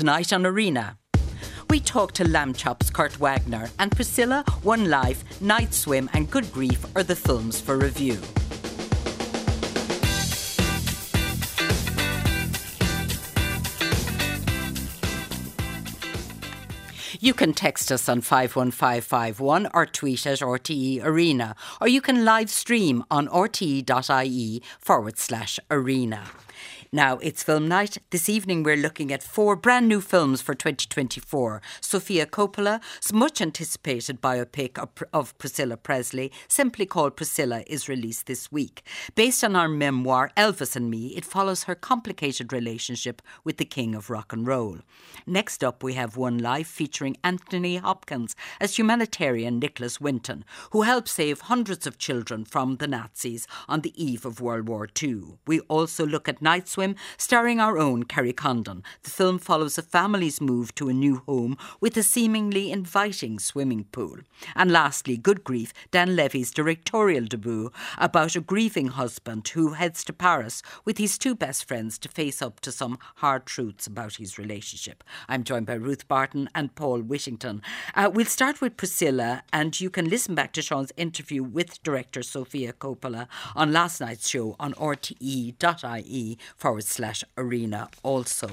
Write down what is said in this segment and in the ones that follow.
tonight on Arena. We talk to Lambchop's Kurt Wagner and Priscilla, One Life, Night Swim, and Good Grief are the films for review. You can text us on 51551 or tweet at RTE Arena, or you can live stream on rte.ie forward slash arena. Now, it's film night. This evening, we're looking at four brand new films for 2024. Sofia Coppola's much anticipated biopic of, of Priscilla Presley, simply called Priscilla, is released this week. Based on our memoir, Elvis and Me, it follows her complicated relationship with the king of rock and roll. Next up, we have One Life featuring Anthony Hopkins as humanitarian Nicholas Winton, who helped save hundreds of children from the Nazis on the eve of World War II. We also look at Night Swim, starring our own Kerry Condon. The film follows a family's move to a new home with a seemingly inviting swimming pool. And lastly, Good Grief, Dan Levy's directorial debut about a grieving husband who heads to Paris with his two best friends to face up to some hard truths about his relationship. I'm joined by Ruth Barton and Paul Whittington. Uh, we'll start with Priscilla, and you can listen back to Sean's interview with director Sofia Coppola on last night's show on rte.ie forward slash arena also.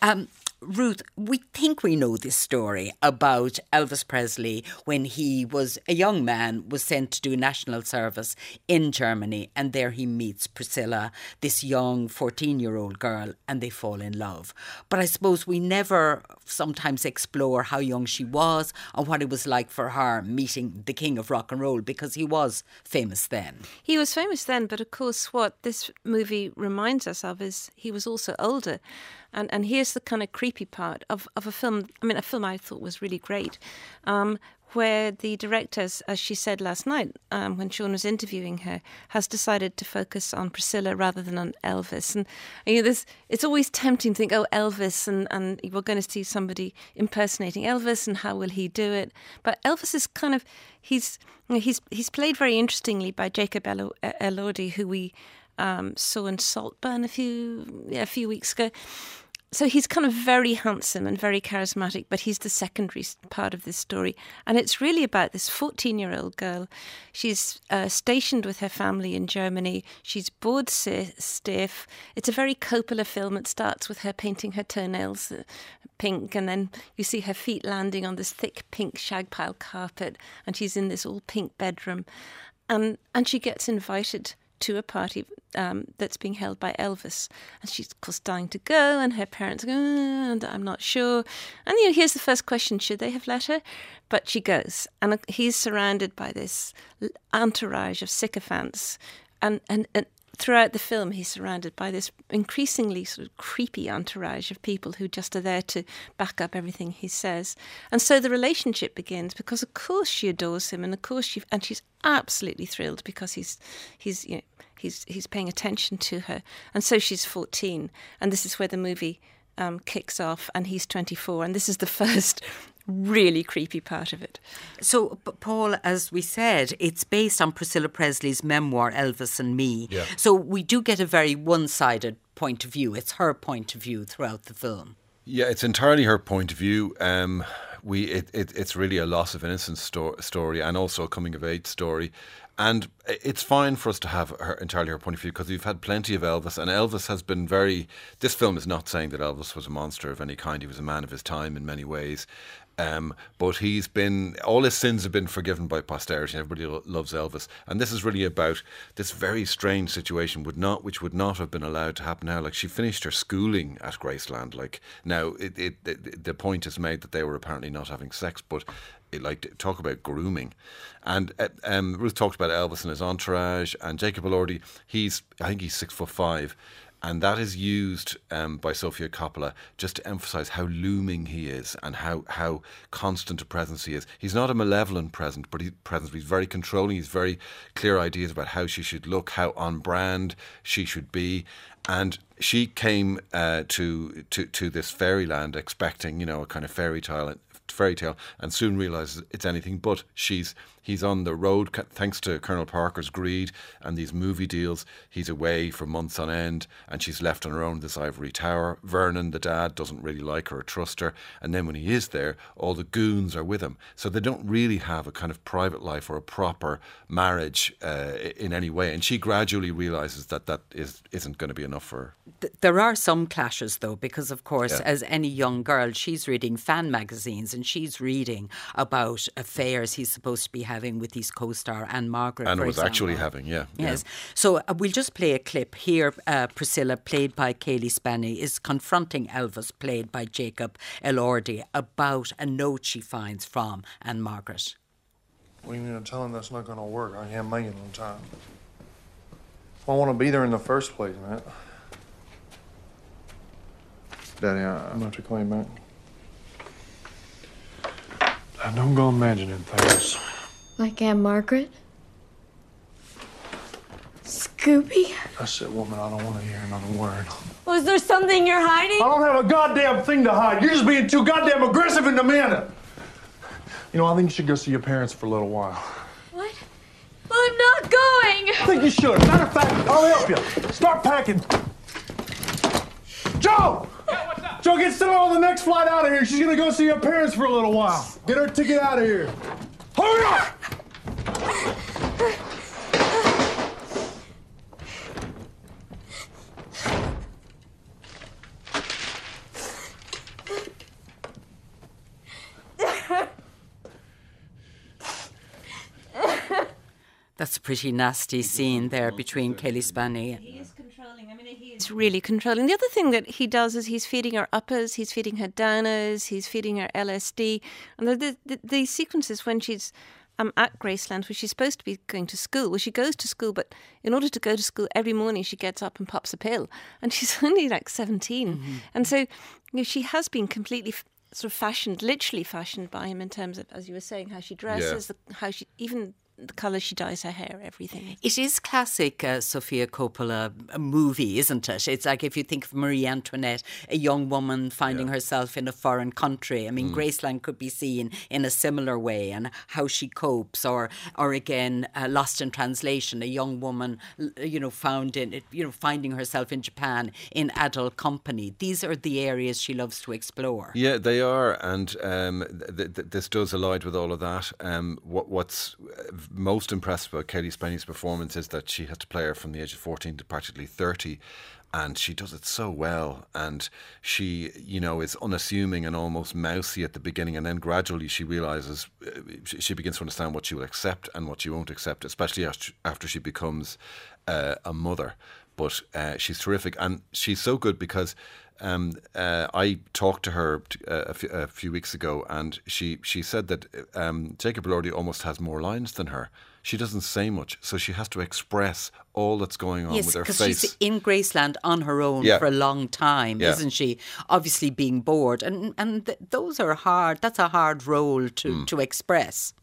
Um, Ruth, we think we know this story about Elvis Presley when he was a young man, was sent to do national service in Germany, and there he meets Priscilla, this young 14 year old girl, and they fall in love. But I suppose we never sometimes explore how young she was and what it was like for her meeting the king of rock and roll because he was famous then. He was famous then, but of course, what this movie reminds us of is he was also older. And and here's the kind of creepy part of, of a film. I mean, a film I thought was really great, um, where the director, as she said last night um, when Sean was interviewing her, has decided to focus on Priscilla rather than on Elvis. And you know, this it's always tempting to think, oh, Elvis, and and we're going to see somebody impersonating Elvis, and how will he do it? But Elvis is kind of he's he's he's played very interestingly by Jacob Elordi, who we um, saw in Saltburn a few a few weeks ago. So he's kind of very handsome and very charismatic, but he's the secondary part of this story. And it's really about this 14 year old girl. She's uh, stationed with her family in Germany. She's bored stiff. It's a very Coppola film. It starts with her painting her toenails uh, pink, and then you see her feet landing on this thick pink shag pile carpet, and she's in this all pink bedroom. And, and she gets invited to a party um, that's being held by Elvis. And she's, of course, dying to go, and her parents go, and I'm not sure. And, you know, here's the first question should they have let her? But she goes, and uh, he's surrounded by this entourage of sycophants. And, and, and throughout the film, he's surrounded by this increasingly sort of creepy entourage of people who just are there to back up everything he says. And so the relationship begins because, of course, she adores him, and of course, she and she's absolutely thrilled because he's he's you know he's he's paying attention to her, and so she's fourteen, and this is where the movie. Um, kicks off and he's 24 and this is the first really creepy part of it. So, Paul, as we said, it's based on Priscilla Presley's memoir, Elvis and Me. Yeah. So, we do get a very one sided point of view. It's her point of view throughout the film. Yeah, it's entirely her point of view. Um, we it, it, it's really a loss of innocence sto- story and also a coming of age story. And it's fine for us to have her entirely her point of view because we've had plenty of Elvis, and Elvis has been very. This film is not saying that Elvis was a monster of any kind. He was a man of his time in many ways, um, but he's been all his sins have been forgiven by posterity. Everybody lo- loves Elvis, and this is really about this very strange situation would not, which would not have been allowed to happen now. Like she finished her schooling at Graceland. Like now, it, it, it, the point is made that they were apparently not having sex, but it, like talk about grooming. And uh, um, Ruth talked about Elvis and his entourage, and Jacob Elordi. He's I think he's six foot five and that is used um, by Sofia Coppola just to emphasize how looming he is and how, how constant a presence he is. He's not a malevolent presence, but he, presence, he's very controlling. He's very clear ideas about how she should look, how on brand she should be. And she came uh, to, to to this fairyland expecting, you know, a kind of fairy tale fairy tale, and soon realizes it's anything but. She's he's on the road thanks to Colonel Parker's greed and these movie deals. He's away for months on end, and she's left on her own in this ivory tower. Vernon, the dad, doesn't really like her or trust her, and then when he is there, all the goons are with him. So they don't really have a kind of private life or a proper marriage uh, in any way. And she gradually realizes that that is isn't going to be enough for her. There are some clashes though, because of course, yeah. as any young girl, she's reading fan magazines and she's reading about affairs he's supposed to be having with his co-star Ann-Margret. And was example. actually having, yeah. Yes. Yeah. So uh, we'll just play a clip here. Uh, Priscilla, played by Cailee Spaeny, is confronting Elvis, played by Jacob Elordi, about a note she finds from Ann-Margret. What do you mean to tell him that's not going to work? I can't make it on time. I want to be there in the first place, man. Daddy, I, am going to have to call you back. Dad, don't go imagining things. Like Ann-Margret? Scooby? That's it, woman. I don't want to hear another word. Was there something you're hiding? I don't have a goddamn thing to hide. You're just being too goddamn aggressive and demanding. You know, I think you should go see your parents for a little while. What? Well, I'm not going. I think you should. Matter of fact, I'll help you. Start packing. Joe! Yeah, what's up? Joe, get Stella on the next flight out of here. She's gonna go see her parents for a little while. Get her ticket out of here. Hurry up! That's a pretty nasty scene there between Cailee Spaeny. He is controlling. I mean, he is really controlling. The other thing that he does is he's feeding her uppers, he's feeding her downers, he's feeding her LSD. And the, the, the, the sequences when she's um, at Graceland, where she's supposed to be going to school. Well, she goes to school, but in order to go to school every morning, she gets up and pops a pill. And she's only like 17. Mm-hmm. And so you know, she has been completely f- sort of fashioned, literally fashioned by him in terms of, as you were saying, how she dresses, yeah. the, how she, even the colour she dyes her hair, everything. It is classic uh, Sofia Coppola movie, isn't it? It's like if you think of Marie Antoinette, a young woman finding yeah. herself in a foreign country. I mean, mm. Graceland could be seen in a similar way, and how she copes, or or again, uh, Lost in Translation, a young woman, you know, found in you know finding herself in Japan in adult company. These are the areas she loves to explore. Yeah, they are, and um, th- th- this does align with all of that. Um, what, what's most impressed about Cailee Spaeny's performance is that she has to play her from the age of 14 to practically 30 and she does it so well and she you know is unassuming and almost mousy at the beginning and then gradually she realizes uh, she begins to understand what she will accept and what she won't accept especially after she becomes uh, a mother. But uh, she's terrific and she's so good because um, uh, I talked to her uh, a, few, weeks ago, and she she said that um, Jacob Elordi almost has more lines than her. She doesn't say much, so she has to express all that's going on yes, with her face. Yes, she's in Graceland on her own yeah. for a long time, yeah. isn't she? Obviously, being bored, and and th- those are hard. That's a hard role to mm. to express.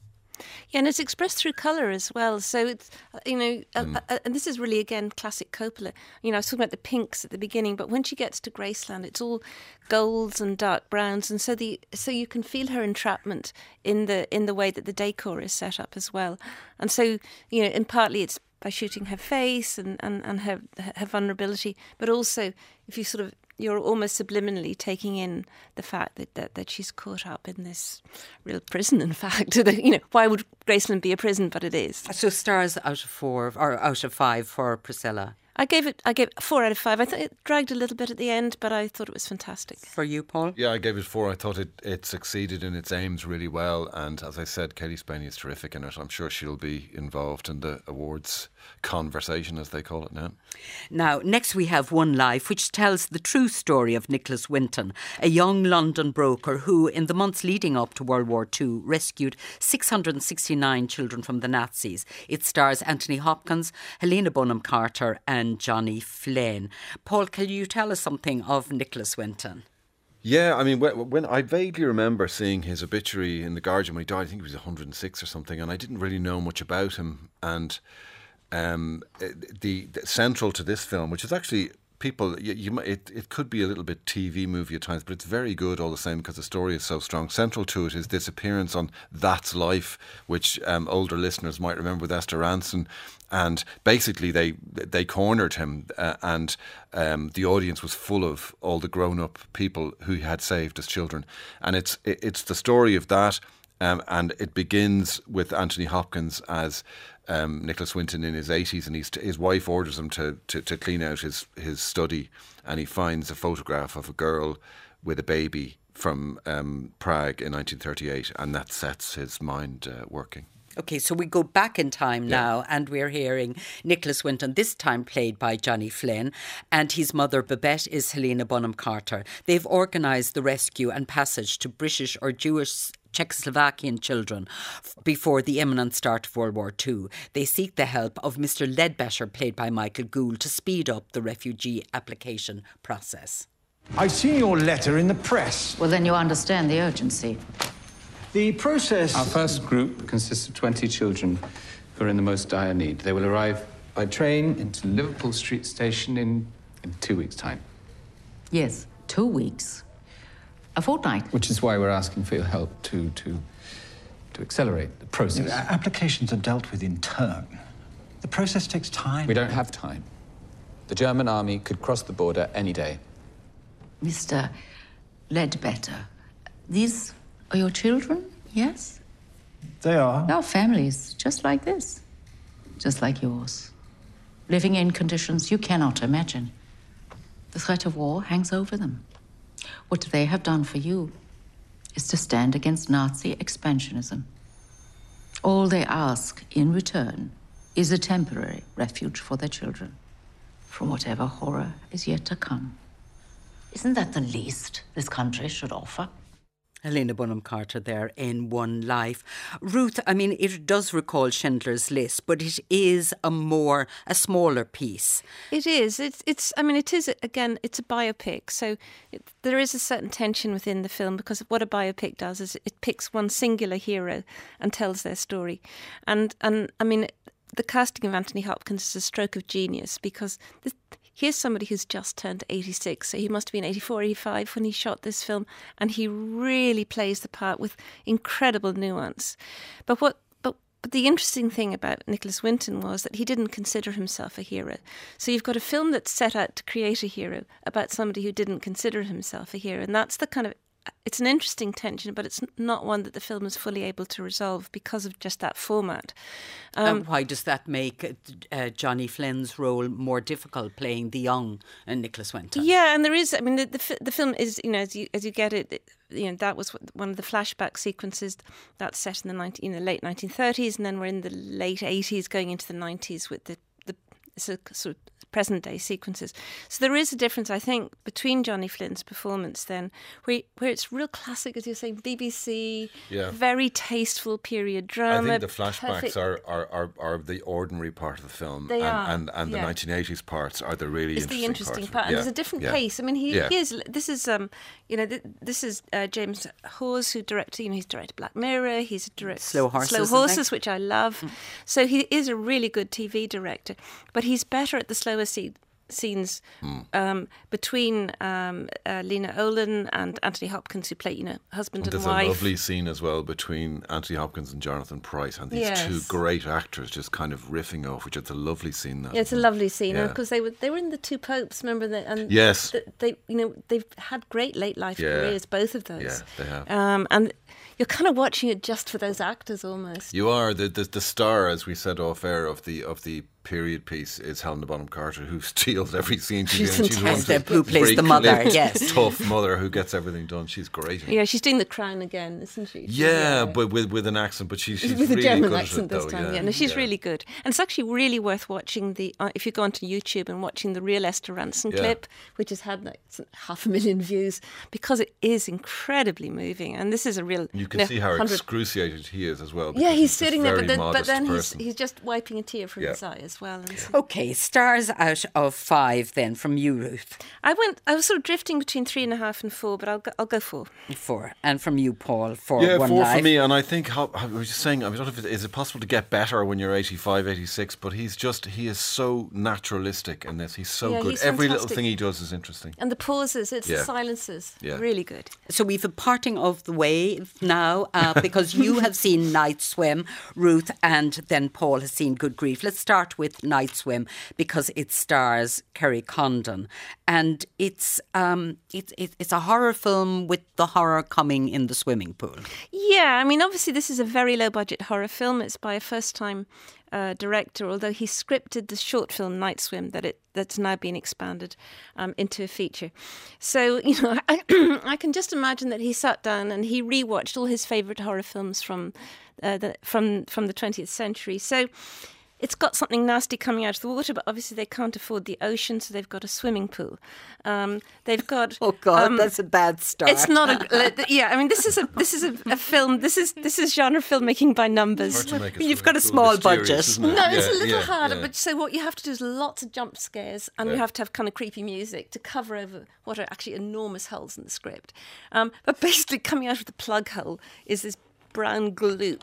Yeah, and it's expressed through colour as well. So it's, uh, you know, mm. uh, uh, and this is really, again, classic Coppola. You know, I was talking about the pinks at the beginning, but when she gets to Graceland, it's all golds and dark browns. And so the so you can feel her entrapment in the in the way that the decor is set up as well. And so, you know, and partly it's by shooting her face and, and, and her her vulnerability, but also if you sort of you're almost subliminally taking in the fact that, that, that she's caught up in this real prison. In fact, you know, why would Graceland be a prison? But it is. Uh, so stars out of four or out of five for Priscilla. I gave it. I gave it four out of five. I thought it dragged a little bit at the end, but I thought it was fantastic. For you, Paul? Yeah, I gave it four. I thought it, it succeeded in its aims really well, and as I said, Cailee Spaeny is terrific in it. I'm sure she'll be involved in the awards conversation, as they call it now. Now, next we have One Life, which tells the true story of Nicholas Winton, a young London broker who, in the months leading up to World War II, rescued 669 children from the Nazis. It stars Anthony Hopkins, Helena Bonham Carter, and Johnny Flynn. Paul, can you tell us something of Nicholas Winton? Yeah, I mean, when, when, I vaguely remember seeing his obituary in the Guardian when he died, I think he was 106 or something, and I didn't really know much about him. And um, the, the, central to this film, which is actually people, you, you it, it could be a little bit TV movie at times, but it's very good all the same because the story is so strong. Central to it is this appearance on That's Life, which um, older listeners might remember with Esther Rantzen. And basically, they they cornered him, uh, and um, the audience was full of all the grown up people who he had saved as children. And it's it's the story of that. Um, and it begins with Anthony Hopkins as um, Nicholas Winton in his 80s, and he's his wife orders him to, to, to clean out his, his study, and he finds a photograph of a girl with a baby from um, Prague in 1938, and that sets his mind uh, working. Okay, so we go back in time now, and we're hearing Nicholas Winton, this time played by Johnny Flynn, and his mother Babette is Helena Bonham Carter. They've organised the rescue and passage to British or Jewish Czechoslovakian children f- before the imminent start of World War II. They seek the help of Mr. Ledbetter, played by Michael Gould, to speed up the refugee application process. I've seen your letter in the press. Well, then you understand the urgency. The process. Our first group consists of 20 children who are in the most dire need. They will arrive by train into Liverpool Street Station in, in two weeks' time. Yes, two weeks. A fortnight. Which is why we're asking for your help to, to, to accelerate the process. A- Applications are dealt with in turn. The process takes time. We don't have time. The German army could cross the border any day. Mr. Ledbetter, these are your children, yes? They are. Our families, just like this. Just like yours. Living in conditions you cannot imagine. The threat of war hangs over them. What they have done for you is to stand against Nazi expansionism. All they ask in return is a temporary refuge for their children from whatever horror is yet to come. Isn't that the least this country should offer? Helena Bonham Carter there in One Life. Ruth, I mean, it does recall Schindler's List, but it is a more, a smaller piece. It is. It's. It's. I mean, it is. Again, it's a biopic, so it, there is a certain tension within the film because what a biopic does is it picks one singular hero and tells their story, and and I mean, the casting of Anthony Hopkins is a stroke of genius because this, here's somebody who's just turned 86 so he must have been 84 85 when he shot this film and he really plays the part with incredible nuance but what but but the interesting thing about Nicholas Winton was that he didn't consider himself a hero. So you've got a film that's set out to create a hero about somebody who didn't consider himself a hero, and that's the kind of it's an interesting tension, but it's not one that the film is fully able to resolve because of just that format. Um, why does that make uh, Johnny Flynn's role more difficult, playing the young and Nicholas Winton? Yeah, and there is. I mean, the, the, the film is you know as you as you get it, it you know that was one of the flashback sequences that's set in the 19, you know, late 1930s, and then we're in the late 80s, going into the 90s with the the sort of present day sequences. So there is a difference, I think, between Johnny Flynn's performance then, where where it's real classic, as you're saying, BBC, Yeah. very tasteful period drama. I drama. think the flashbacks are, are, are, are the ordinary part of the film, They and, are, and, and yeah. the 1980s parts are the really is interesting the interesting part. part, and Yeah, there's a different yeah. pace. I mean, he, Yeah. he is. This is, um, you know, th- this is uh, James Hawes who directed. You know, he's directed Black Mirror. He's directed Slow Horses, Slow? Horses, which I love. So he is a really good TV director, but he's better at the slower scene scenes Hmm. um, between um, uh, Lena Olin and Anthony Hopkins, who play, you know, husband and, and There's wife. a lovely scene as well between Anthony Hopkins and Jonathan Pryce, and these two great actors just kind of riffing off, which is a lovely scene. That Yeah, it's a lovely scene Yeah. because they were they were in the two popes. Remember that? And Yes. th- they you know they've had great late life Yeah. careers, both of those. Yeah, they have. Um, and you're kind of watching it just for those actors almost. You are the, the the star, as we said off air, of the of the period piece is Helena Bonham Carter, who steals every scene she's, She's in. She's fantastic. the Who plays the mother, clipped, yes. tough mother who gets everything done. She's great. Yeah, she's doing the crown again, isn't she? Yeah, but with with an accent, but she, she's with really a German good accent this though, time. Yeah, Yeah, no, she's yeah. really good, and it's actually really worth watching the. Uh, if you go onto YouTube and watching the real Esther Rantzen Yeah. clip, which has had like half a million views, because it is incredibly moving, and this is a real. You can know, see how 100 excruciated he is as well. Yeah, because he's sitting there, but then, but then he's he's just wiping a tear from Yeah. his eye as as well. And so Okay, stars out of five then from you, Ruth. I went. I was sort of drifting between three and a half and four, but I'll go, I'll go four. Four. And from you, Paul, for Yeah, one four life. for me. And I think, how, I was just saying, I don't know if it, is it possible to get better when you're 85, 86, but he's just, he is so naturalistic in this. He's so Yeah, good. he's Every little thing he does is interesting. And the pauses, it's Yeah. the silences, Yeah. really good. So we've a parting of the wave now uh, because you have seen Night Swim, Ruth, and then Paul has seen Good Grief. Let's start with Night Swim because it stars Kerry Condon, and it's um, it's it's a horror film with the horror coming in the swimming pool. Yeah, I mean, obviously, this is a very low budget horror film. It's by a first time uh, director, although he scripted the short film Night Swim that it that's now been expanded um, into a feature. So, you know, I, I can just imagine that he sat down and he rewatched all his favourite horror films from uh, the from from the 20th century. So. It's got something nasty coming out of the water, but obviously they can't afford the ocean, so they've got a swimming pool. Um, they've got Oh God, um, that's a bad start. it's not a yeah. I mean, this is a this is a, a film. This is this is genre filmmaking by numbers. Hard to make You've got a small budget. isn't it? No, it's a little yeah, harder. yeah. But so what you have to do is lots of jump scares, and you have to have kind of creepy music to cover over what are actually enormous holes in the script. Um, but basically, coming out of the plug hole is this brown gloop,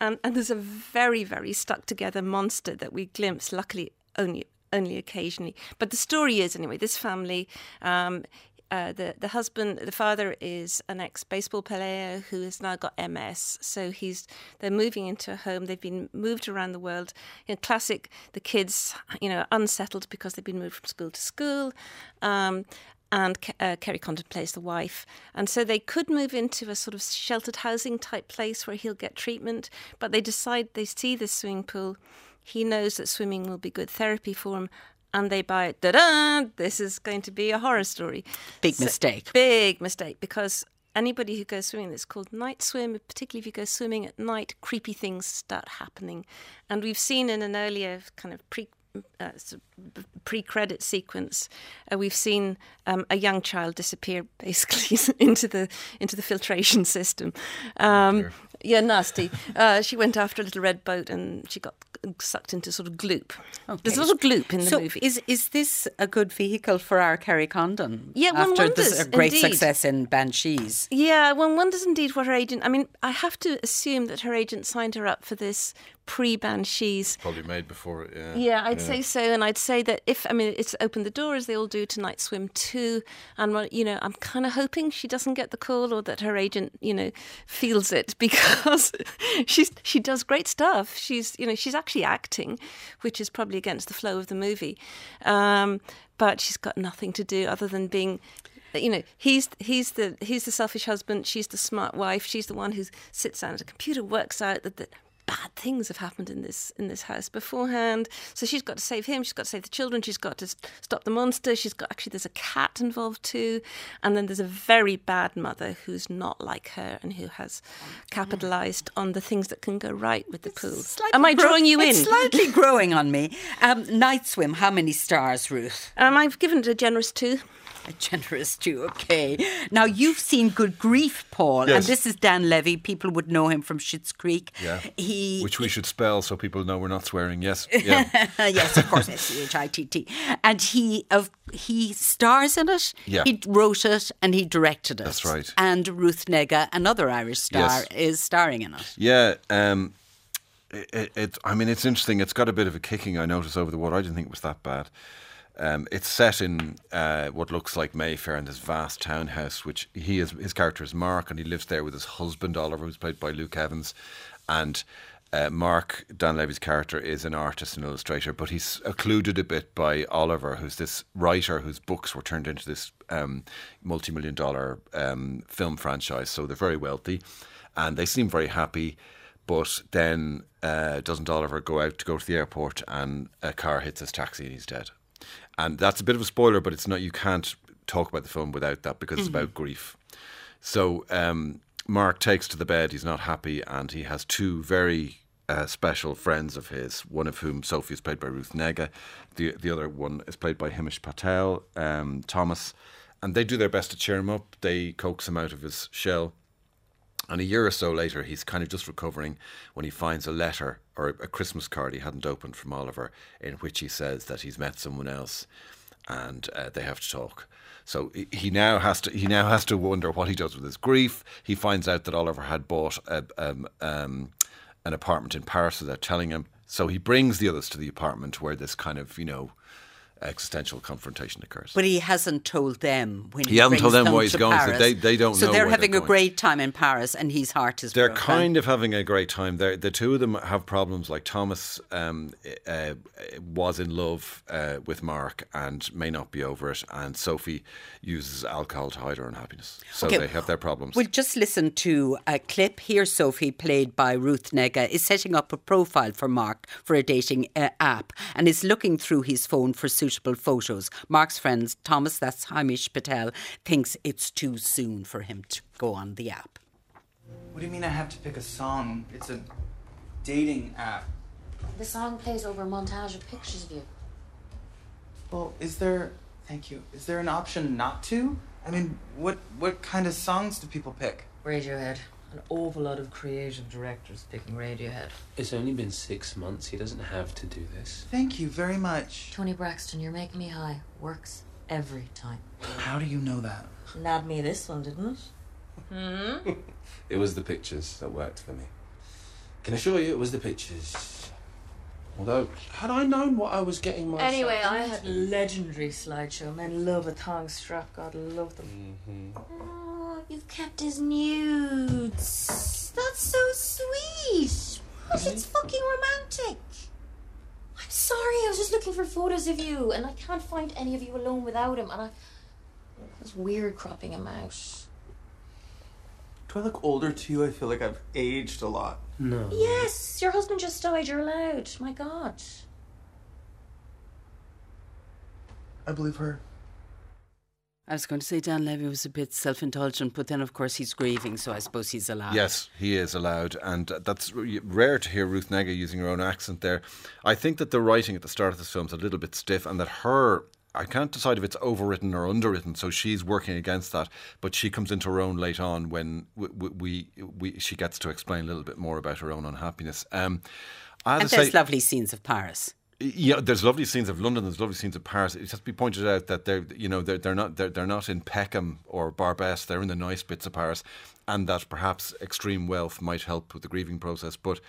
um, and there's a very very stuck together monster that we glimpse. Luckily, only only occasionally. But the story is anyway. This family. Um, uh, the the husband, the father is an ex baseball player who has now got MS. So he's they're moving into a home. They've been moved around the world. Know, classic. The kids, you know, unsettled because they've been moved from school to school. Um, and uh, Kerry Condon plays the wife, and so they could move into a sort of sheltered housing type place where he'll get treatment. But they decide they see this swimming pool. He knows that swimming will be good therapy for him, and they buy it. Da da! This is going to be a horror story. Big So- mistake. Big mistake because anybody who goes swimming, it's called night swim, particularly if you go swimming at night, creepy things start happening. And we've seen in an earlier kind of pre. Uh, pre-credit sequence, uh, we've seen um, a young child disappear basically into the into the filtration system. Um, yeah, nasty. Uh, she went after a little red boat and she got sucked into sort of gloop. There's a Okay. little gloop in the so movie. is is this a good vehicle for our Kerry Condon? Yeah, one after this wonders, uh, great indeed. success in Banshees. Yeah, one wonders indeed what her agent. I mean, I have to assume that her agent signed her up for this pre-Banshees. Probably made before it, yeah. Yeah, I'd say so, and I'd say that if I mean it's opened the door as they all do to Night Swim too, and you know I'm kind of hoping she doesn't get the call or that her agent you know feels it because she's she does great stuff. She's you know she's actually acting, which is probably against the flow of the movie, um, but she's got nothing to do other than being you know he's he's the he's the selfish husband she's the smart wife she's the one who sits down at a computer works out that, that bad things have happened in this in this house beforehand. So she's got to save him she's got to save the children she's got to stop the monster she's got actually there's a cat involved too. And then there's a very bad mother who's not like her and who has capitalized on the things that can go right with the pool. am i drawing you in? It's slightly growing on me. Um, Night Swim, how many stars, Ruth? um, i've given it a generous two generous two, okay. Now, you've seen Good Grief, Paul, and this is Dan Levy. People would know him from Schitt's Creek. Yeah. He, Which we should spell so people know we're not swearing. Yes. Yeah. yes, of course, S C H I T T. And he of he stars in it. Yeah. He wrote it and he directed it. That's right. And Ruth Negga, another Irish star, Yes. is starring in it. Yeah, um, it, it, it. I mean, it's interesting. It's got a bit of a kicking. I noticed over the water. I didn't think it was that bad. Um, it's set in uh, what looks like Mayfair in this vast townhouse, which he is. His character is Mark, and he lives there with his husband Oliver, who's played by Luke Evans, and. Uh, Mark Dan Levy's character is an artist and illustrator, but he's occluded a bit by Oliver, who's this writer whose books were turned into this um, multi-million dollar um, film franchise. So they're very wealthy, and they seem very happy. But then uh, doesn't Oliver go out to go to the airport and a car hits his taxi and he's dead? And that's a bit of a spoiler, but it's not. You can't talk about the film without that because it's about grief. So um, Mark takes to the bed. He's not happy, and he has two very uh, special friends of his. One of whom Sophie is played by Ruth Negga. The the other one is played by Himesh Patel, um, Thomas, and they do their best to cheer him up. They coax him out of his shell. And a year or so later, he's kind of just recovering when he finds a letter or a Christmas card he hadn't opened from Oliver, in which he says that he's met someone else, and uh, they have to talk. So he now has to he now has to wonder what he does with his grief. He finds out that Oliver had bought a, um, um, an apartment in Paris without telling him. So he brings the others to the apartment where this kind of you know existential confrontation occurs. But he hasn't told them when he, he hasn't told them, them why he's going. Paris. So they, they don't so they're having they're a great time in Paris, and his heart is. They're broken. kind of having a great time. They're, the two of them have problems. Like Thomas um, uh, was in love uh, with Mark and may not be over it, and Sophie uses alcohol to hide her unhappiness. So Okay. they have their problems. We'll just listen to a clip here. Sophie, played by Ruth Negga, is setting up a profile for Mark for a dating uh, app and is looking through his phone for suitable photos. Mark's friend Thomas, that's Himesh Patel, thinks it's too soon for him to go on the app. What do you mean I have to pick a song? It's a dating app. The song plays over a montage of pictures of you. Well, is there thank you. Is there an option not to? I mean, what what kind of songs do people pick? Radiohead. An awful lot of creative directors picking Radiohead. It's only been six months. He doesn't have to do this. Thank you very much. Toni Braxton, you're making me high. Works every time. How do you know that? Nabbed me this one, didn't it? Hmm? It was the pictures that worked for me. Can assure you it was the pictures. Although, had I known what I was getting myself Anyway, I into- had legendary slideshow. Men love a thong strap. God love them. Mhm. Oh, you've kept his nudes. That's so sweet. What? It's fucking romantic. I'm sorry, I was just looking for photos of you, and I can't find any of you alone without him, and I. It's weird cropping him out. Do I look older to you? I feel like I've aged a lot. No. Yes, your husband just died. You're allowed. My God. I believe her. I was going to say Dan Levy was a bit self indulgent, but then, of course, he's grieving, so I suppose he's allowed. Yes, he is allowed, and that's rare to hear Ruth Negga using her own accent there. I think that the writing at the start of this film is a little bit stiff, and that her. I can't decide if it's overwritten or underwritten, so she's working against that. But she comes into her own late on when we, we, we she gets to explain a little bit more about her own unhappiness. Um, And there's say, lovely scenes of Paris. Yeah, there's lovely scenes of London. There's lovely scenes of Paris. It has to be pointed out that they're, you know, they're, they're not they're, they're not in Peckham or Barbès. They're in the nice bits of Paris, and that perhaps extreme wealth might help with the grieving process. But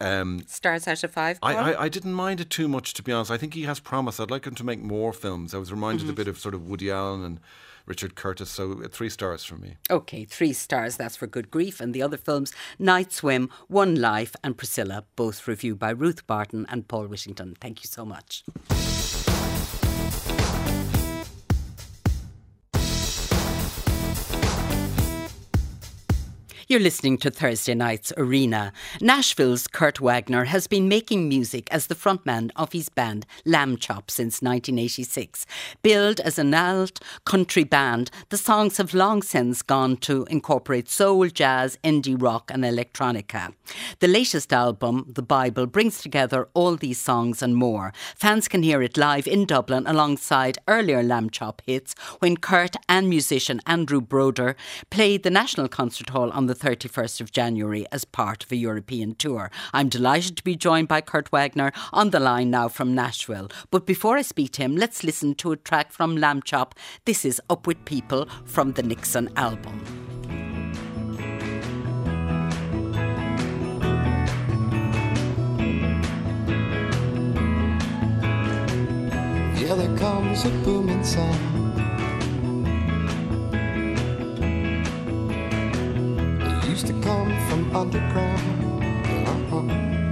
um, Stars out of five. I, I, I didn't mind it too much, to be honest. I think he has promise. I'd like him to make more films. I was reminded Mm-hmm. a bit of sort of Woody Allen and Richard Curtis. So three stars from me. Okay, three stars. That's for Good Grief. And the other films, Night Swim, One Life, and Priscilla, both reviewed by Ruth Barton and Paul Whittington. Thank you so much. You're listening to Thursday Night's Arena. Nashville's Kurt Wagner has been making music as the frontman of his band Lambchop since 1986. Billed as an alt country band, the songs have long since gone to incorporate soul, jazz, indie rock, and electronica. The latest album, The Bible, brings together all these songs and more. Fans can hear it live in Dublin alongside earlier Lambchop hits when Kurt and musician Andrew Broder played the National Concert Hall on the 31st of January as part of a European tour. I'm delighted to be joined by Kurt Wagner on the line now from Nashville. But before I speak to him, let's listen to a track from Lambchop. This is Up With People from the Nixon album. Yeah, there comes a booming sound. Used to come from underground. Uh-huh.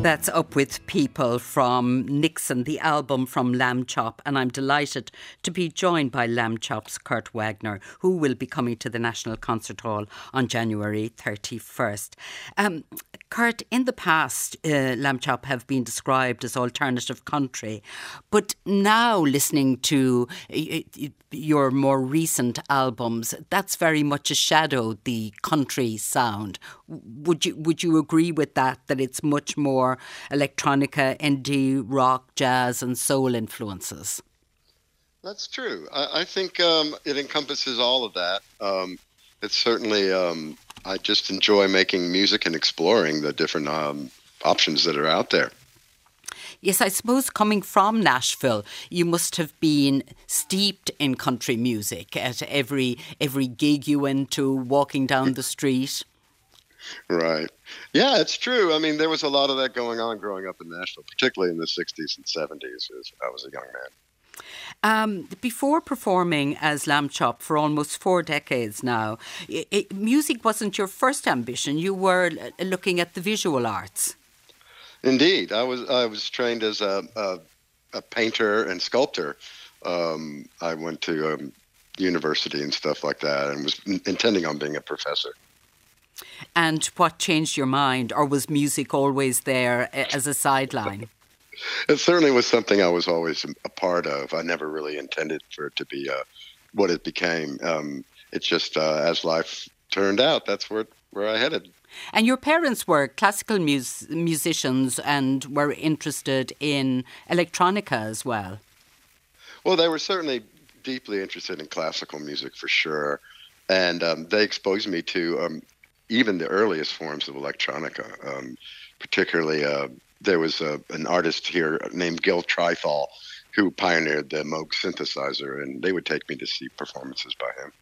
That's Up With People from Nixon, the album from Lambchop. And I'm delighted to be joined by Lambchop's Kurt Wagner, who will be coming to the National Concert Hall on January 31st. Um, Kurt, in the past, uh, Lambchop have been described as alternative country. But now, listening to your more recent albums, that's very much a shadow the country sound. Would you would you agree with that? That it's much more electronica, indie, rock, jazz, and soul influences. That's true. I, I think um, it encompasses all of that. Um, it's certainly. Um, I just enjoy making music and exploring the different um, options that are out there. Yes, I suppose coming from Nashville, you must have been steeped in country music at every every gig you went to, walking down the street. Right. Yeah, it's true. I mean, there was a lot of that going on growing up in Nashville, particularly in the 60s and 70s as I was a young man. Um, before performing as Lambchop for almost four decades now, it, it, music wasn't your first ambition. You were looking at the visual arts. Indeed, I was. I was trained as a, a, a painter and sculptor. Um, I went to um, university and stuff like that, and was intending on being a professor. And what changed your mind, or was music always there as a sideline? It certainly was something I was always a part of. I never really intended for it to be uh, what it became. Um, it's just uh, as life turned out, that's where where I headed. And your parents were classical mus- musicians and were interested in electronica as well. Well, they were certainly deeply interested in classical music for sure, and um, they exposed me to um, even the earliest forms of electronica. Um, particularly, uh, there was a, an artist here named Gil Trythall who pioneered the Moog synthesizer, and they would take me to see performances by him.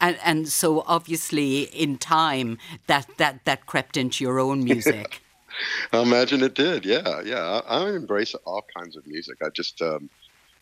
And, and so obviously in time that, that, that crept into your own music. I imagine it did. Yeah, yeah. I, I embrace all kinds of music. I just um,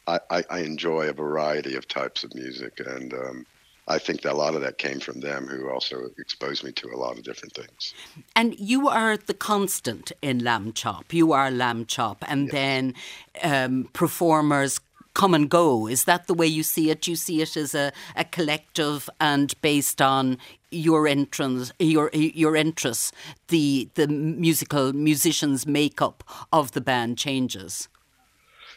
I, I, I, enjoy a variety of types of music, and um, I think that a lot of that came from them, who also exposed me to a lot of different things. And you are the constant in Lambchop. You are Lambchop, and yes. then um, performers come and go. Is that the way you see it? You see it as a, a collective and based on your entrance, your your interests, the the musical musicians' makeup of the band changes.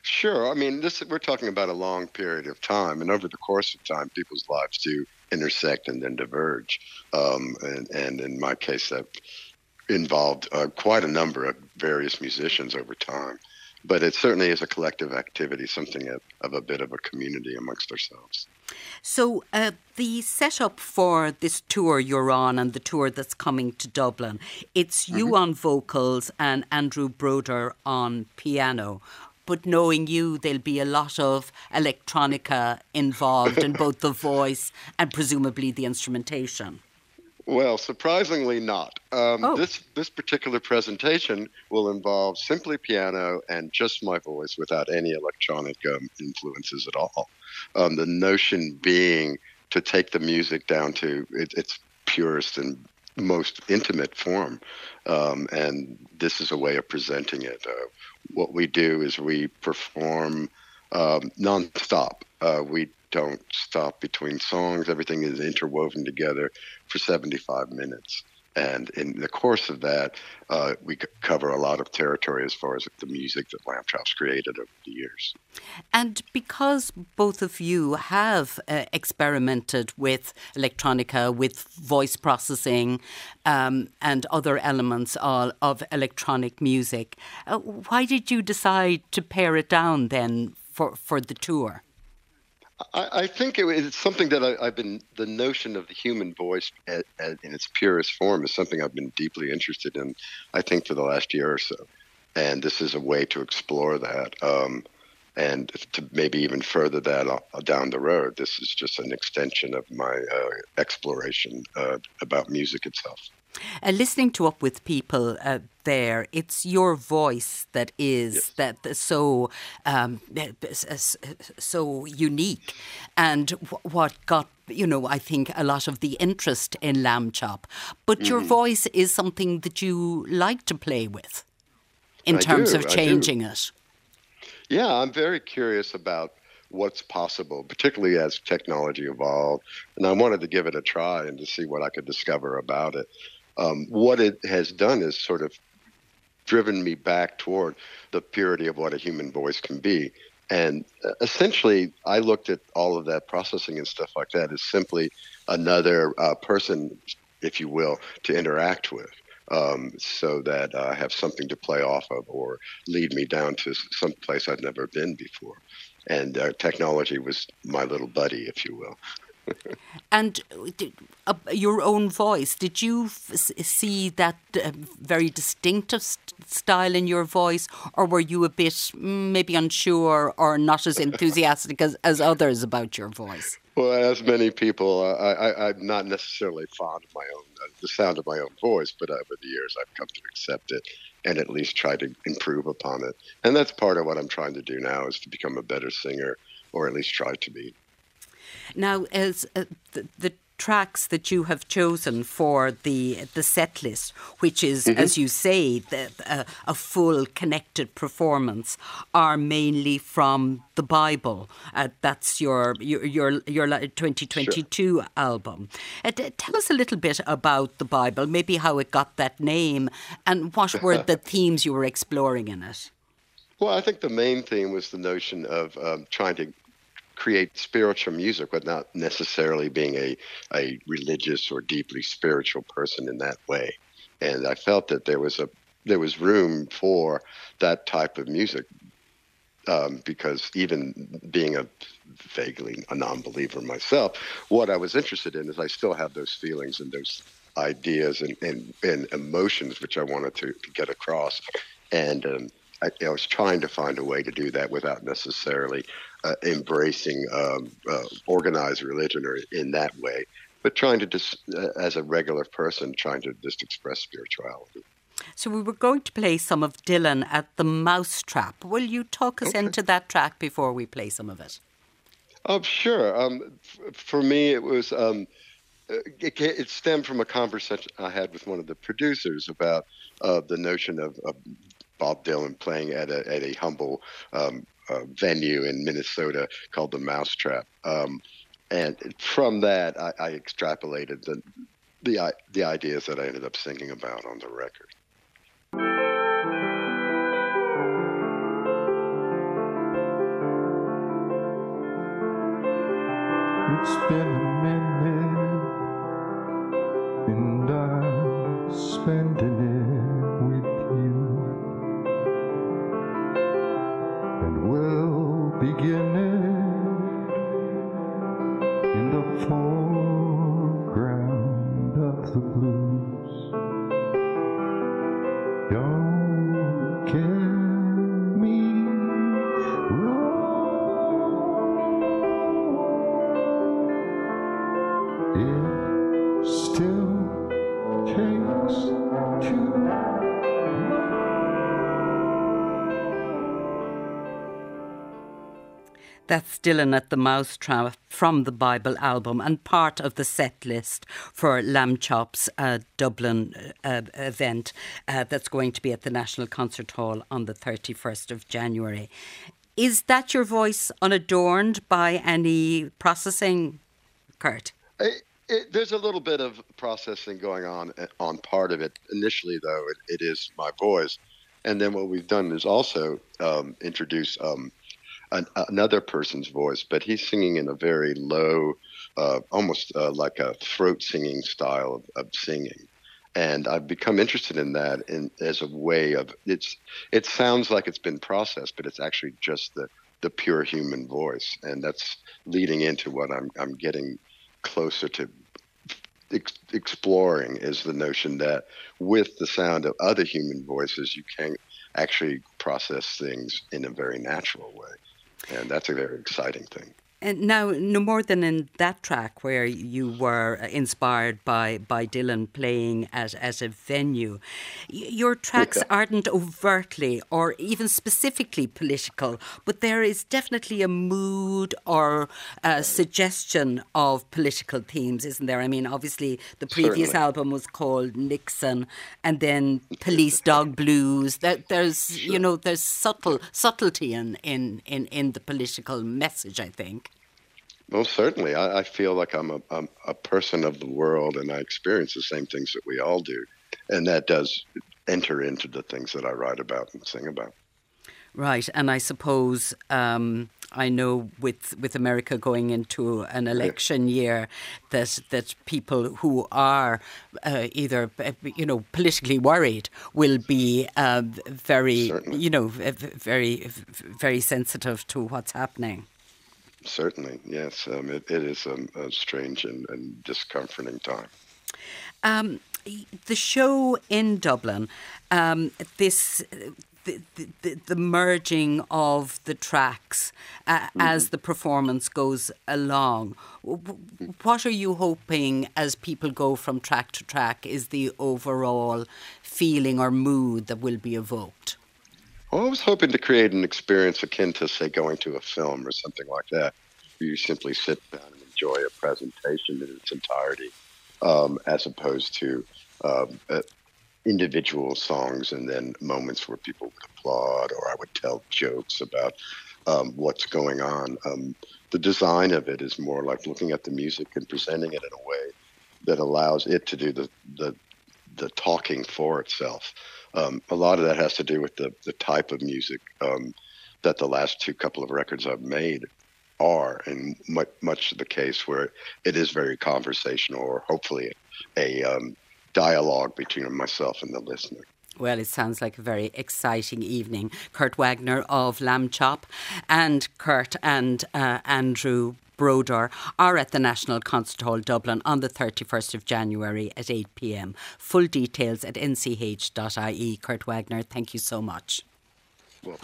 Sure. I mean, this we're talking about a long period of time, and over the course of time, people's lives do intersect and then diverge. Um, and, and in my case, that involved uh, quite a number of various musicians over time but it certainly is a collective activity, something of, of a bit of a community amongst ourselves. So, uh, the setup for this tour you're on and the tour that's coming to Dublin, it's you mm-hmm. on vocals and Andrew Broder on piano. But knowing you, there'll be a lot of electronica involved in both the voice and presumably the instrumentation. Well, surprisingly not. Um, oh. This this particular presentation will involve simply piano and just my voice without any electronic um, influences at all. Um, the notion being to take the music down to it, its purest and most intimate form, um, and this is a way of presenting it. Uh, what we do is we perform um, nonstop. Uh, we don't stop between songs. Everything is interwoven together for 75 minutes. And in the course of that, uh, we cover a lot of territory as far as the music that Lambchop's created over the years. And because both of you have uh, experimented with electronica, with voice processing, um, and other elements of, of electronic music, uh, why did you decide to pare it down then for, for the tour? I, I think it, it's something that I, have been the notion of the human voice at, at, in its purest form is something I've been deeply interested in. I think for the last year or so, and this is a way to explore that. Um, and to maybe even further that down the road, this is just an extension of my uh, exploration uh, about music itself. Uh, listening to Up With People uh, there, it's your voice that is yes. that so um, so unique, and w- what got you know I think a lot of the interest in Lambchop. But mm. your voice is something that you like to play with, in I terms do, of changing it. Yeah, I'm very curious about what's possible, particularly as technology evolved. And I wanted to give it a try and to see what I could discover about it um, what it has done is sort of driven me back toward the purity of what a human voice can be. And uh, essentially, I looked at all of that processing and stuff like that as simply another uh, person, if you will, to interact with. Um, so that I have something to play off of or lead me down to some place I've never been before. And uh, technology was my little buddy, if you will. And uh, your own voice, did you see that uh, very distinctive st- style in your voice, or were you a bit mm, maybe unsure or not as enthusiastic as, as others about your voice? Well, as many people, uh, I, am not necessarily fond of my own, uh, the sound of my own voice, but over the years I've come to accept it and at least try to improve upon it. And that's part of what I'm trying to do now is to become a better singer, or at least try to be. Now, as uh, the, the tracks that you have chosen for the the set list, which is, mm-hmm. as you say, the, uh, a full connected performance, are mainly from the Bible. Uh, that's your your your, your 2022 sure. album. Uh, tell us a little bit about the Bible, maybe how it got that name, and what were the themes you were exploring in it. Well, I think the main theme was the notion of um, trying to create spiritual music, not necessarily being a, a religious or deeply spiritual person in that way. And I felt that there was a there was room for that type of music um, because even being a vaguely a non-believer myself, what I was interested in is I still have those feelings and those ideas and, and, and emotions which I wanted to, to get across. And um, I, I, was trying to find a way to do that without necessarily uh, embracing um, uh, organized religion or in that way, but trying to just, uh, as a regular person, trying to just express spirituality. So we were going to play some of Dylan at the Mousetrap. Will you talk us okay. into that track before we play some of it? Oh, sure. Um, f- for me, it was um, uh, it, it, stemmed from a conversation I had with one of the producers about uh, the notion of, of, Bob Dylan playing at a at a humble um, uh, venue in Minnesota called the Mousetrap. Um, and from that, I, I extrapolated the, the the ideas that I ended up singing about on the record. It's been a minute, and I'm Dylan at the Mousetrap from the Bible album and part of the set list for Lambchop's uh, Dublin uh, event uh, that's going to be at the National Concert Hall on the 31st of January. Is that your voice unadorned by any processing, Kurt? It, there's a little bit of processing going on uh, on part of it. Initially, though, it, it is my voice. And then what we've done is also um, introduce um, an, another person's voice, but he's singing in a very low, uh, almost uh, like a throat singing style of, of, singing. And I've become interested in that in, as a way of it's. It sounds like it's been processed, but it's actually just the the pure human voice, and that's leading into what I'm I'm getting closer to ex- exploring is the notion that with the sound of other human voices, you can actually process things in a very natural way. And that's a very exciting thing. And now, no more than in that track where you were inspired by, by Dylan playing at, at a venue, your tracks aren't overtly or even specifically political, but there is definitely a mood or a suggestion of political themes, isn't there? I mean, obviously, the previous Certainly. album was called Nixon, and then Police Dog Blues. There, there's, you know, there's subtle subtlety in, in, in, in the political message, I think. Most certainly. I, I feel like I'm a, I'm a person of the world and I experience the same things that we all do. And that does enter into the things that I write about and sing about. Right. And I suppose um, I know with, with America going into an election year that that people who are uh, either uh, you know politically worried will be uh, very Certainly. you know very very sensitive to what's happening. Certainly, yes. Um, it, it is a, a strange and, and, discomforting time. Um, the show in Dublin, um, this the, the, the, merging of the tracks uh, mm-hmm. as the performance goes along. What are you hoping as people go from track to track is the overall feeling or mood that will be evoked? Well, I was hoping to create an experience akin to, say, going to a film or something like that, where you simply sit down and enjoy a presentation in its entirety, um, as opposed to um, individual songs and then moments where people would applaud or I would tell jokes about um, what's going on. Um, the design of it is more like looking at the music and presenting it in a way that allows it to do the the, the talking for itself. Um, a lot of that has to do with the the type of music um, that the last two couple of records I've made are, and much, much the case where it is very conversational or hopefully a um, dialogue between myself and the listener. Well, it sounds like a very exciting evening. Kurt Wagner of Lambchop and Kurt and uh, Andrew Broder are at the National Concert Hall Dublin on the 31st of January at 8 pm. Full details at nch.ie. Kurt Wagner, thank you so much. Well.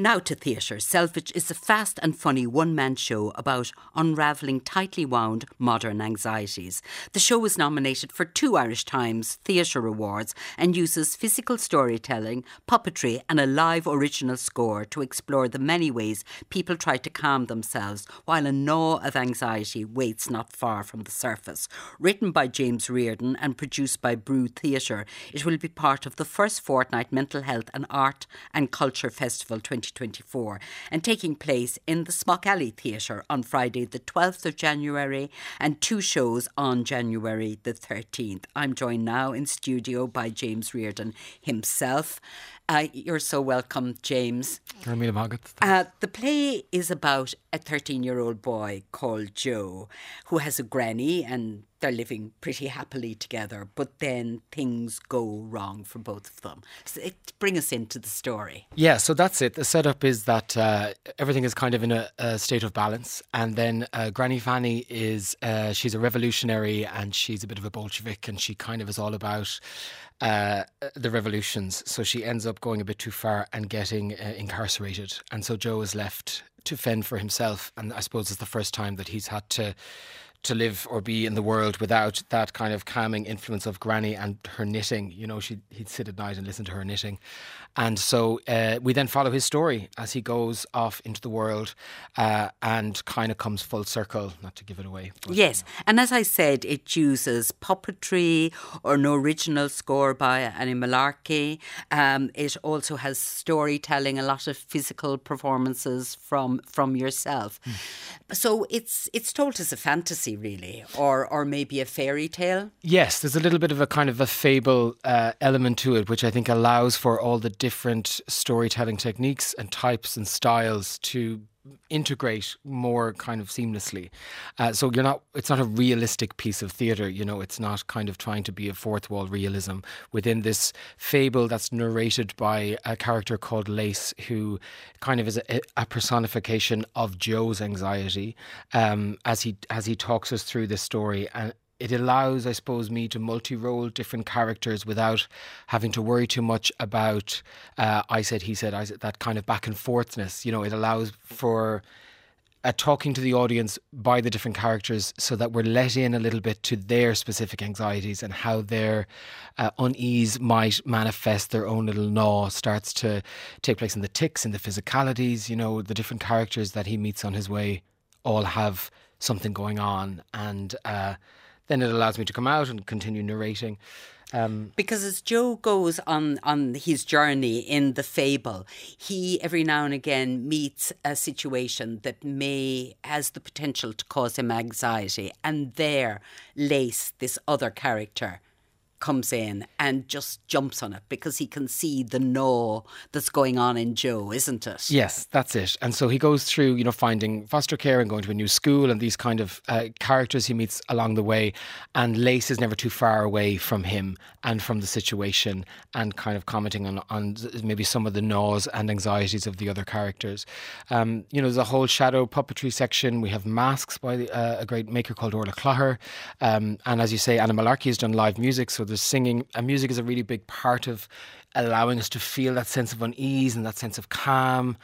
Now to theatre. Selvage is a fast and funny one man show about unravelling tightly wound modern anxieties. The show was nominated for two Irish Times Theatre Awards and uses physical storytelling, puppetry, and a live original score to explore the many ways people try to calm themselves while a gnaw of anxiety waits not far from the surface. Written by James Riordan and produced by Brú Theatre, it will be part of the first fortnight Mental Health and Art and Culture Festival 20. 2024 and taking place in the Smock Alley Theatre on Friday, the 12th of January, and two shows on January the 13th. I'm joined now in studio by James Riordan himself. Uh, you're so welcome, James. Uh, the play is about a 13 year old boy called Joe who has a granny and they're living pretty happily together, but then things go wrong for both of them. So it, bring us into the story. Yeah, so that's it. The setup is that uh, everything is kind of in a, a, state of balance, and then uh, Granny Fanny is uh, she's a revolutionary and she's a bit of a Bolshevik, and she kind of is all about uh, the revolutions. So she ends up going a bit too far and getting uh, incarcerated. And so Joe is left to fend for himself. And I suppose it's the first time that he's had to to live or be in the world without that kind of calming influence of Granny and her knitting. You know, she he'd sit at night and listen to her knitting, and so uh, we then follow his story as he goes off into the world uh, and kind of comes full circle. Not to give it away. But, yes, and as I said, it uses puppetry or an original score by Annie Mullarkey. Um, it also has storytelling, a lot of physical performances from from yourself. Mm. So it's it's told as a fantasy fantasy, really, or or maybe a fairy tale. Yes, there's a little bit of a kind of a fable uh, element to it, which I think allows for all the different storytelling techniques and types and styles to integrate more kind of seamlessly. Uh, so you're not it's not a realistic piece of theater, you know, it's not kind of trying to be a fourth wall realism within this fable that's narrated by a character called Lace who kind of is a, a personification of Joe's anxiety um, as he as he talks us through this story and it allows, I suppose, me to multi role different characters without having to worry too much about uh, I said, he said, I said, that kind of back and forthness. You know, it allows for uh, talking to the audience by the different characters so that we're let in a little bit to their specific anxieties and how their uh, unease might manifest their own little gnaw starts to take place in the ticks and the physicalities. You know, the different characters that he meets on his way all have something going on and uh, then it allows me to come out and continue narrating. Um, because as Joe goes on on his journey in the fable, he every now and again meets a situation that may has the potential to cause him anxiety, and there, Lace, this other character, comes in and just jumps on it because he can see the no that's going on in Joe, isn't it? Yes, that's it. And so he goes through, you know, finding foster care and going to a new school and these kind of uh, characters he meets along the way. And Lace is never too far away from him and from the situation and kind of commenting on, on maybe some of the naws and anxieties of the other characters. Um, you know, there's a whole shadow puppetry section. We have masks by the, uh, a great maker called Orla Cloher. Um, and as you say, Anna Mullarkey has done live music. So there's singing, and music is a really big part of allowing us to feel that sense of unease and that sense of calm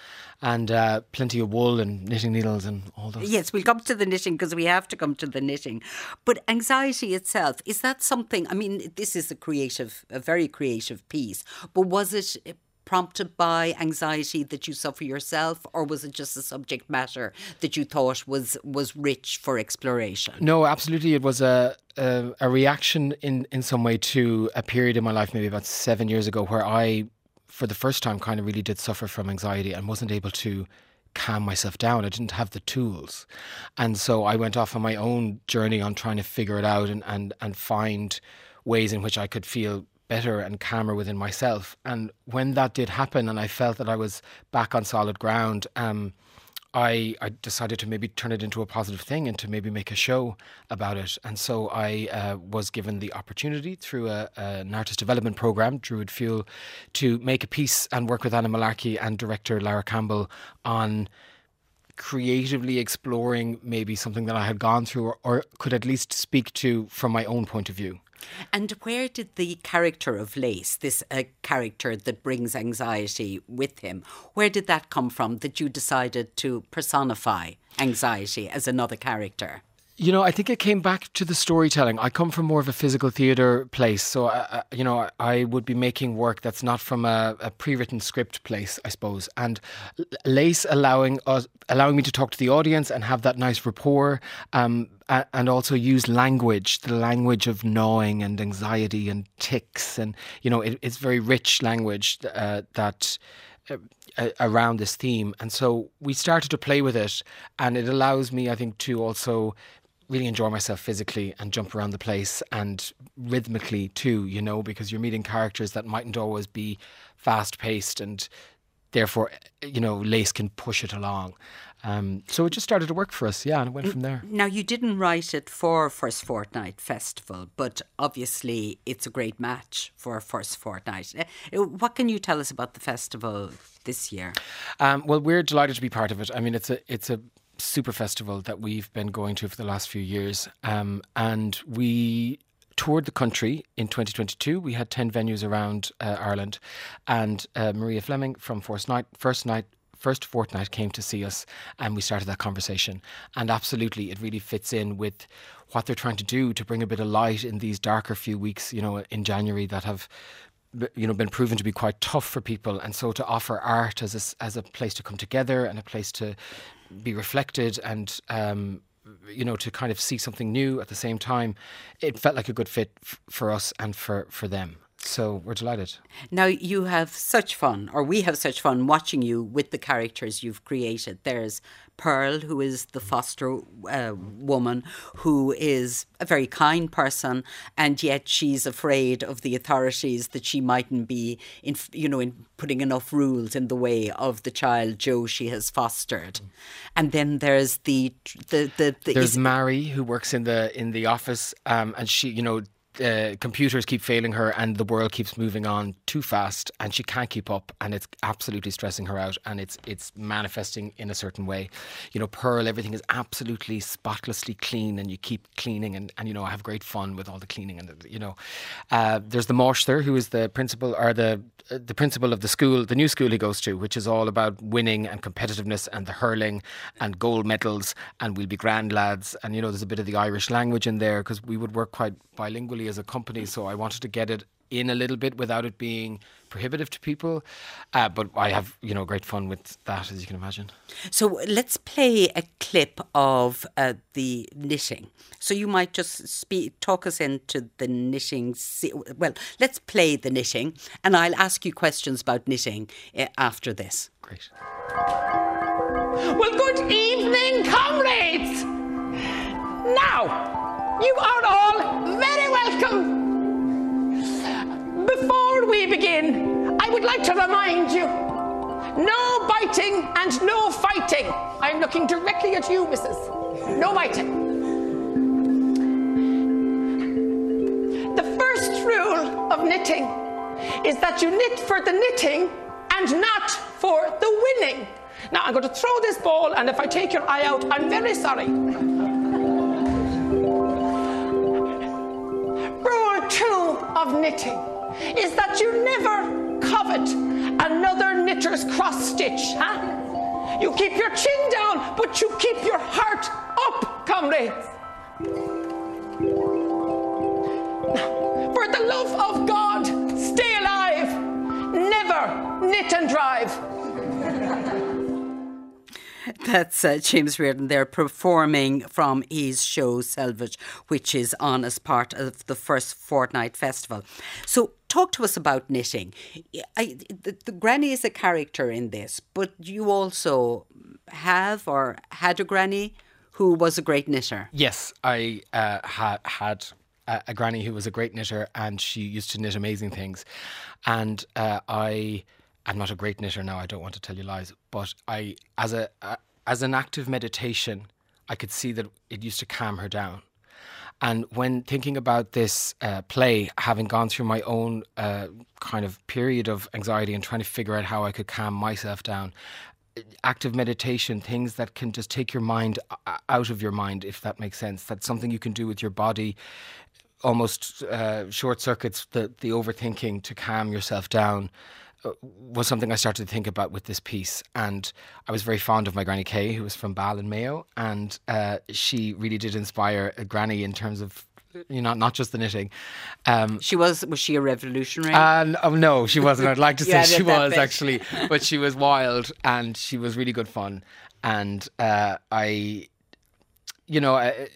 and uh, plenty of wool and knitting needles and all those. Yes, we'll come to the knitting because we have to come to the knitting. But anxiety itself, is that something? I mean, this is a creative, a very creative piece, but was it prompted by anxiety that you suffer yourself, or was it just a subject matter that you thought was was rich for exploration? No, absolutely. It was a a, a reaction in in some way to a period in my life, maybe about seven years ago, where I, for the first time, kind of really did suffer from anxiety and wasn't able to calm myself down. I didn't have the tools. And so I went off on my own journey on trying to figure it out and, and, and find ways in which I could feel better and calmer within myself. And when that did happen, and I felt that I was back on solid ground, um, I, I decided to maybe turn it into a positive thing and to maybe make a show about it. And so I uh, was given the opportunity through a, a, an artist development program, Druid Fuel, to make a piece and work with Anna Mullarkey and director Lara Campbell on creatively exploring maybe something that I had gone through or, or could at least speak to from my own point of view. And where did the character of Lace, this uh, character that brings anxiety with him, where did that come from that you decided to personify anxiety as another character? You know, I think it came back to the storytelling. I come from more of a physical theatre place, so uh, uh you know, I would be making work that's not from a, a, pre-written script place, I suppose. And Lace allowing us, allowing me to talk to the audience and have that nice rapport, um, and also use language, the language of gnawing and anxiety and ticks, and you know, it, it's very rich language uh, that. Uh, around this theme. And so we started to play with it, and it allows me, I think, to also really enjoy myself physically and jump around the place and rhythmically too, you know, because you're meeting characters that mightn't always be fast paced and therefore, you know, Lace can push it along. Um, so it just started to work for us, yeah, and it went from there. Now, you didn't write it for First Fortnight Festival, but obviously it's a great match for First Fortnight. Uh, what can you tell us about the festival this year? Um, well, we're delighted to be part of it. I mean, it's a it's a super festival that we've been going to for the last few years. Um, and we toured the country in 2022. We had 10 venues around uh, Ireland. And uh, Maria Fleming from First Night, First Night, First Fortnight came to see us and we started that conversation. And absolutely, it really fits in with what they're trying to do to bring a bit of light in these darker few weeks, you know, in January that have you know been proven to be quite tough for people and so to offer art as a, as a place to come together and a place to be reflected and um, you know to kind of see something new at the same time it felt like a good fit f- for us and for for them so we're delighted. Now you have such fun, or we have such fun watching you with the characters you've created. There's Pearl, who is the foster uh, woman, who is a very kind person, and yet she's afraid of the authorities that she mightn't be, in, you know, in putting enough rules in the way of the child Joe she has fostered. And then there's the the the, the there's Mary who works in the in the office, um, and she, you know, uh, computers keep failing her and the world keeps moving on too fast and she can't keep up and it's absolutely stressing her out and it's it's manifesting in a certain way. You know pearl everything is absolutely spotlessly clean and you keep cleaning and, and you know I have great fun with all the cleaning and you know uh, there's the Máistir who is the principal or the uh, the principal of the school the new school he goes to which is all about winning and competitiveness and the hurling and gold medals and we'll be grand lads. And you know there's a bit of the Irish language in there because we would work quite bilingually as a company, so I wanted to get it in a little bit without it being prohibitive to people. Uh, but I have, you know, great fun with that, as you can imagine. So let's play a clip of uh, the knitting. So you might just speak, talk us into the knitting. Well, let's play the knitting, and I'll ask you questions about knitting uh, after this. Great. Well, good evening, comrades. Now, you are all very welcome Before we begin, I would like to remind you no biting and no fighting. I'm looking directly at you, missus. No biting. The first rule of knitting is that you knit for the knitting and not for the winning. Now, I'm going to throw this ball, and if I take your eye out, I'm very sorry. Of knitting is that you never covet another knitter's cross stitch, huh? You keep your chin down, but you keep your heart up, comrades. Now, for the love of God, stay alive. Never knit and drive. That's uh, James Riordan there performing from his show Selvage, which is on as part of the first fortnight festival. So, talk to us about knitting. I, the, the granny is a character in this, but you also have or had a granny who was a great knitter. Yes, I uh, ha- had a, a granny who was a great knitter, and she used to knit amazing things. And uh, I I'm not a great knitter now. I don't want to tell you lies, but I, as a, a as an act of meditation, I could see that it used to calm her down. And when thinking about this uh, play, having gone through my own uh, kind of period of anxiety and trying to figure out how I could calm myself down, active meditation, things that can just take your mind out of your mind, if that makes sense. That's something you can do with your body, almost uh, short circuits the, the overthinking to calm yourself down was something I started to think about with this piece. And I was very fond of my Granny Kay, who was from Bal and Mayo. And uh, she really did inspire a Granny in terms of you know, not just the knitting. Um, she was was she a revolutionary? Uh, oh, no, she wasn't. I'd like to say she was bit. actually, but she was wild and she was really good fun. And uh, I, you know, I,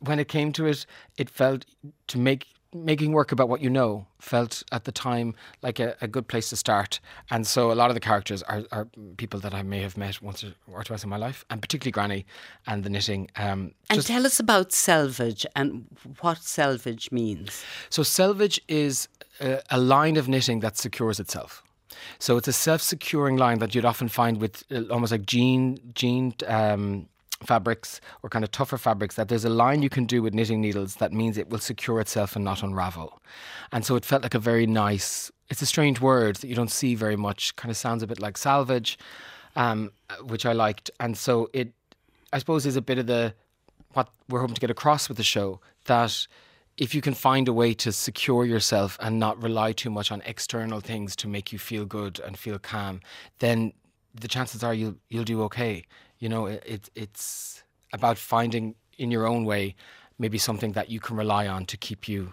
when it came to it, it felt to make making work about what you know felt at the time like a, a, good place to start. And so a lot of the characters are, are, people that I may have met once or twice in my life, and particularly Granny and the knitting. Um, and tell us about selvage and what selvage means. So, selvage is a, a line of knitting that secures itself. So it's a self-securing line that you'd often find with uh, almost like jean, jean um, fabrics or kind of tougher fabrics that there's a line you can do with knitting needles that means it will secure itself and not unravel. And so it felt like a very nice, it's a strange word that you don't see very much, kind of sounds a bit like salvage, um, which I liked. And so it, I suppose, is a bit of the, what we're hoping to get across with the show that if you can find a way to secure yourself and not rely too much on external things to make you feel good and feel calm, then the chances are you'll you'll do okay you know, it, it's about finding in your own way maybe something that you can rely on to keep you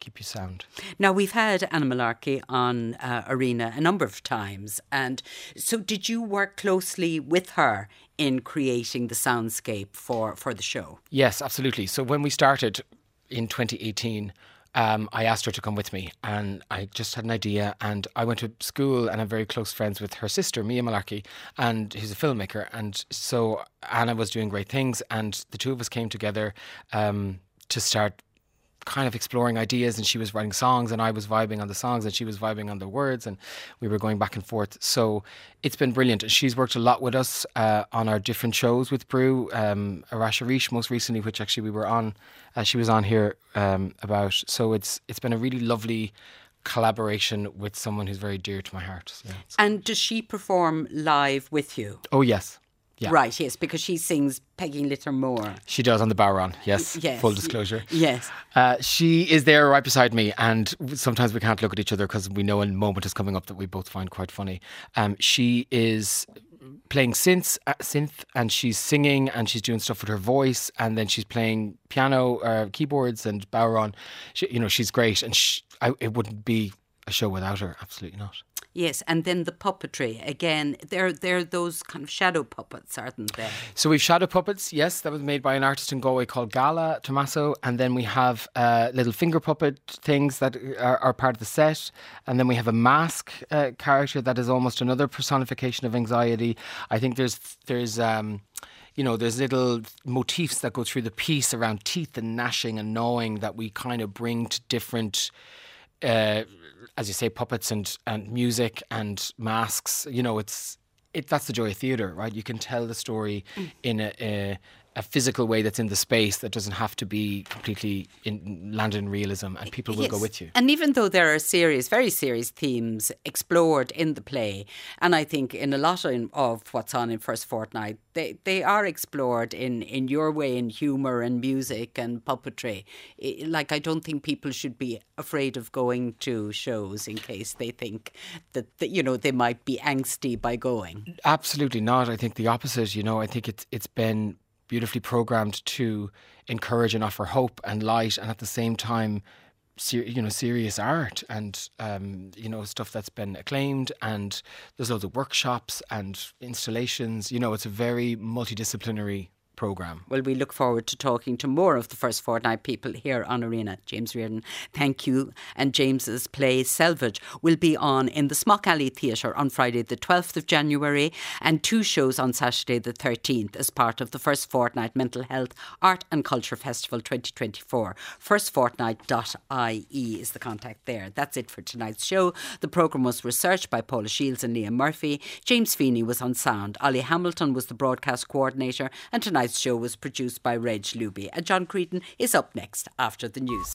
keep you sound. Now we've had Anna Mullarkey on uh, Arena a number of times, and so did you work closely with her in creating the soundscape for for the show? Yes, absolutely. So when we started in 2018 um, I asked her to come with me, and I just had an idea. And I went to school, and I'm very close friends with her sister, Mia Mullarkey, and who's a filmmaker. And so Anna was doing great things, and the two of us came together um, to start kind of exploring ideas and she was writing songs and I was vibing on the songs and she was vibing on the words and we were going back and forth. So it's been brilliant. And she's worked a lot with us uh, on our different shows with Brú um, Arasha Rish most recently which actually we were on uh, she was on here um, about. So it's it's been a really lovely collaboration with someone who's very dear to my heart. So, yeah. and does she perform live with you? Oh yes yeah. Right, yes, because she sings Peggy Lettermore. She does on the bodhrán, yes. yes. Full disclosure. Yes. Uh, she is there right beside me, and sometimes we can't look at each other because we know a moment is coming up that we both find quite funny. Um, she is playing synths, uh, synth, and she's singing, and she's doing stuff with her voice, and then she's playing piano, uh, keyboards, and bodhrán. She, you know, she's great, and she, I, it wouldn't be a show without her. Absolutely not. Yes, and then the puppetry again. They're they're those kind of shadow puppets, aren't they? So we've shadow puppets. Yes, that was made by an artist in Galway called Gala Tommaso, and then we have uh, little finger puppet things that are, are, part of the set, and then we have a mask uh, character that is almost another personification of anxiety. I think there's there's. Um, you know, there's little motifs that go through the piece around teeth and gnashing and gnawing that we kind of bring to different uh, as you say, puppets and, and music and masks. You know, it's it, that's the joy of theatre, right? You can tell the story mm. in a, a, a physical way that's in the space that doesn't have to be completely in, landed in realism, and people will yes. go with you. And even though there are serious, very serious themes explored in the play, and I think in a lot of, what's on in First Fortnight, they, they are explored in, in your way in humour and music and puppetry. It, like, I don't think people should be afraid of going to shows in case they think that, that, you know, they might be angsty by going. Absolutely not. I think the opposite. You know, I think it's it's been beautifully programmed to encourage and offer hope and light, and at the same time, ser- you know, serious art and um, you know stuff that's been acclaimed. And there's loads of workshops and installations. You know, it's a very multidisciplinary programme. Well, we look forward to talking to more of the first fortnight people here on Arena. James Riordan, thank you. And James's play Selvage will be on in the Smock Alley Theatre on Friday, the 12th of January, and two shows on Saturday, the 13th, as part of the first fortnight Mental Health Art and Culture Festival 2024. Firstfortnight.ie is the contact there. That's it for tonight's show. The programme was researched by Paula Shields and Liam Murphy. James Feeney was on sound. Ollie Hamilton was the broadcast coordinator, and tonight tonight's show was produced by Reg Luby. And John Creedon is up next after the news.